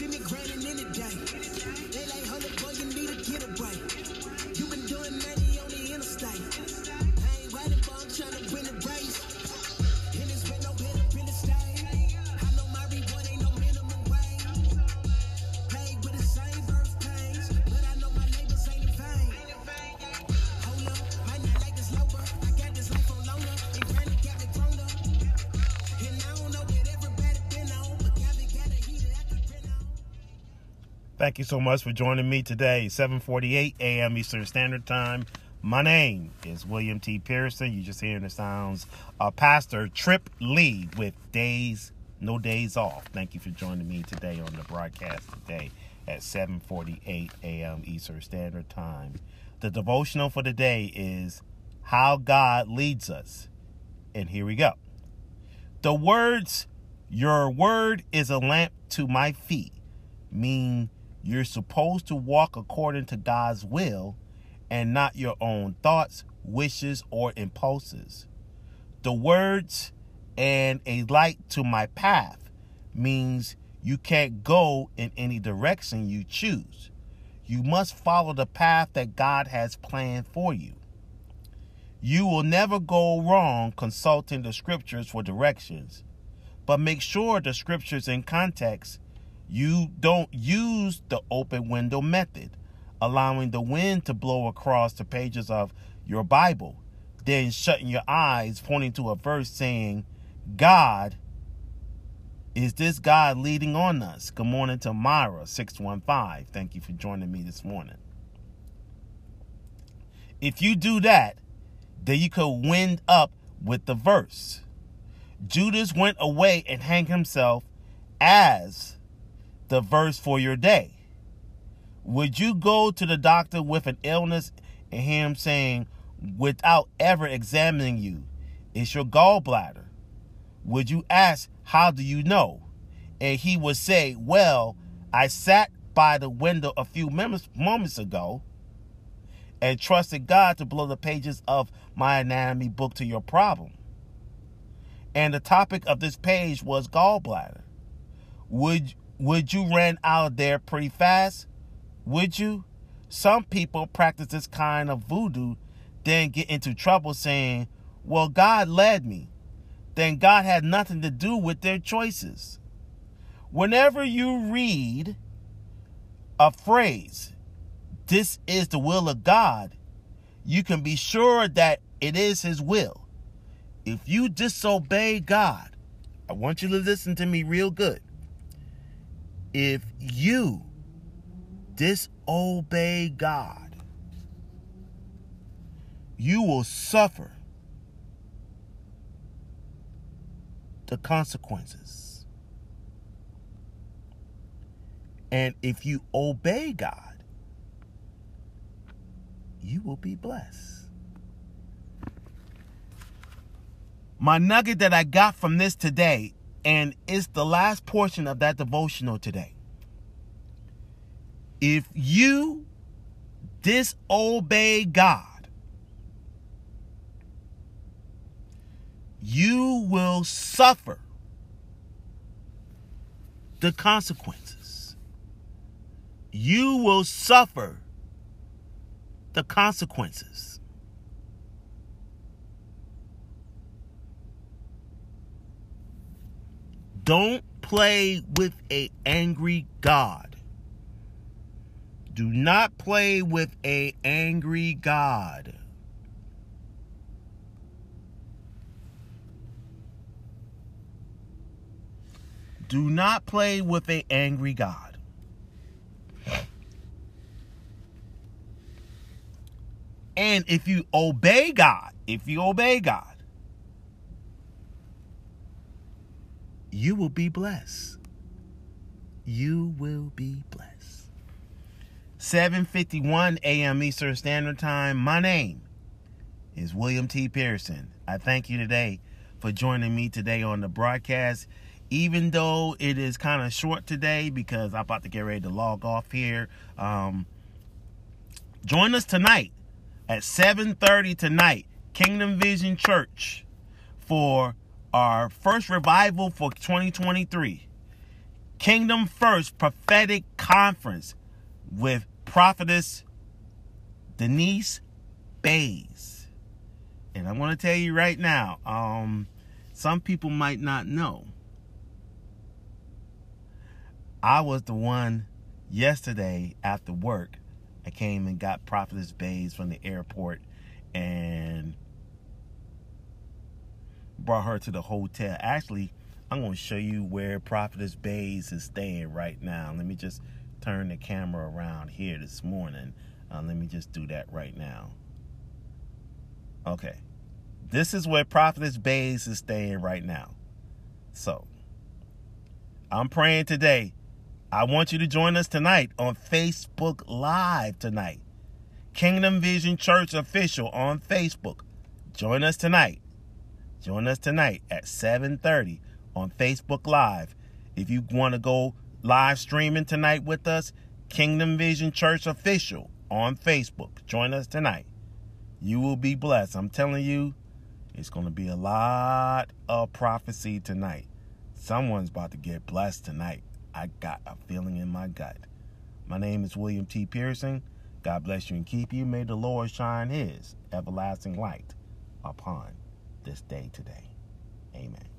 Grinding in the day. They like 100 boy, you need to get away. You been doing 90 on the interstate. Thank you so much for joining me today, 7:48 a.m. Eastern Standard Time. My name is William T. Pearson. You're just hearing the sounds of Pastor Trip Lee with Days No Days Off. Thank you for joining me today on the broadcast today at 7:48 a.m. Eastern Standard Time. The devotional for today is How God Leads Us. And here we go. The words, Your word is a lamp to my feet, mean you're supposed to walk according to God's will and not your own thoughts, wishes, or impulses. The words and a light to my path means you can't go in any direction you choose. You must follow the path that God has planned for you. You will never go wrong consulting the scriptures for directions, but make sure the scriptures in context you don't use the open window method, allowing the wind to blow across the pages of your Bible, then shutting your eyes, pointing to a verse saying, God, is this God leading on us? Good morning to Myra, 615. Thank you for joining me this morning. If you do that, then you could wind up with the verse. Judas went away and hanged himself as the verse for your day. Would you go to the doctor with an illness and him saying, without ever examining you, it's your gallbladder? Would you ask, How do you know? And he would say, Well, I sat by the window a few moments ago and trusted God to blow the pages of my anatomy book to your problem. And the topic of this page was gallbladder. Would would you run out there pretty fast? Would you? Some people practice this kind of voodoo, then get into trouble saying, Well, God led me. Then God had nothing to do with their choices. Whenever you read a phrase, This is the will of God, you can be sure that it is His will. If you disobey God, I want you to listen to me real good if you disobey God, you will suffer the consequences. And if you obey God, you will be blessed. My nugget that I got from this today and it's the last portion of that devotional today. If you disobey God, you will suffer the consequences. You will suffer the consequences. Don't play with a angry God. Do not play with a angry God. Do not play with a angry God. And if you obey God, if you obey God, you will be blessed. You will be blessed. 7:51 a.m. Eastern Standard Time. My name is William T. Pearson. I thank you today for joining me today on the broadcast. Even though it is kind of short today because I'm about to get ready to log off here. Um, join us tonight at 7:30 tonight, Kingdom Vision Church, for our first revival for 2023 Kingdom First Prophetic Conference with prophetess Denise Bays. And I'm going to tell you right now, um, some people might not know. I was the one yesterday after work. I came and got Prophetess Bays from the airport and brought her to the hotel. Actually, I'm going to show you where Prophetess Bays is staying right now. Let me just turn the camera around here this morning. Uh, let me just do that right now. Okay. This is where Prophetess Bays is staying right now. So, I'm praying today. I want you to join us tonight on Facebook Live tonight. Kingdom Vision Church Official on Facebook. Join us tonight. Join us tonight at 7:30 on Facebook Live. If you want to go live streaming tonight with us, Kingdom Vision Church Official on Facebook. Join us tonight. You will be blessed. I'm telling you, it's going to be a lot of prophecy tonight. Someone's about to get blessed tonight. I got a feeling in my gut. My name is William T. Pearson. God bless you and keep you. May the Lord shine his everlasting light upon this day today. Amen.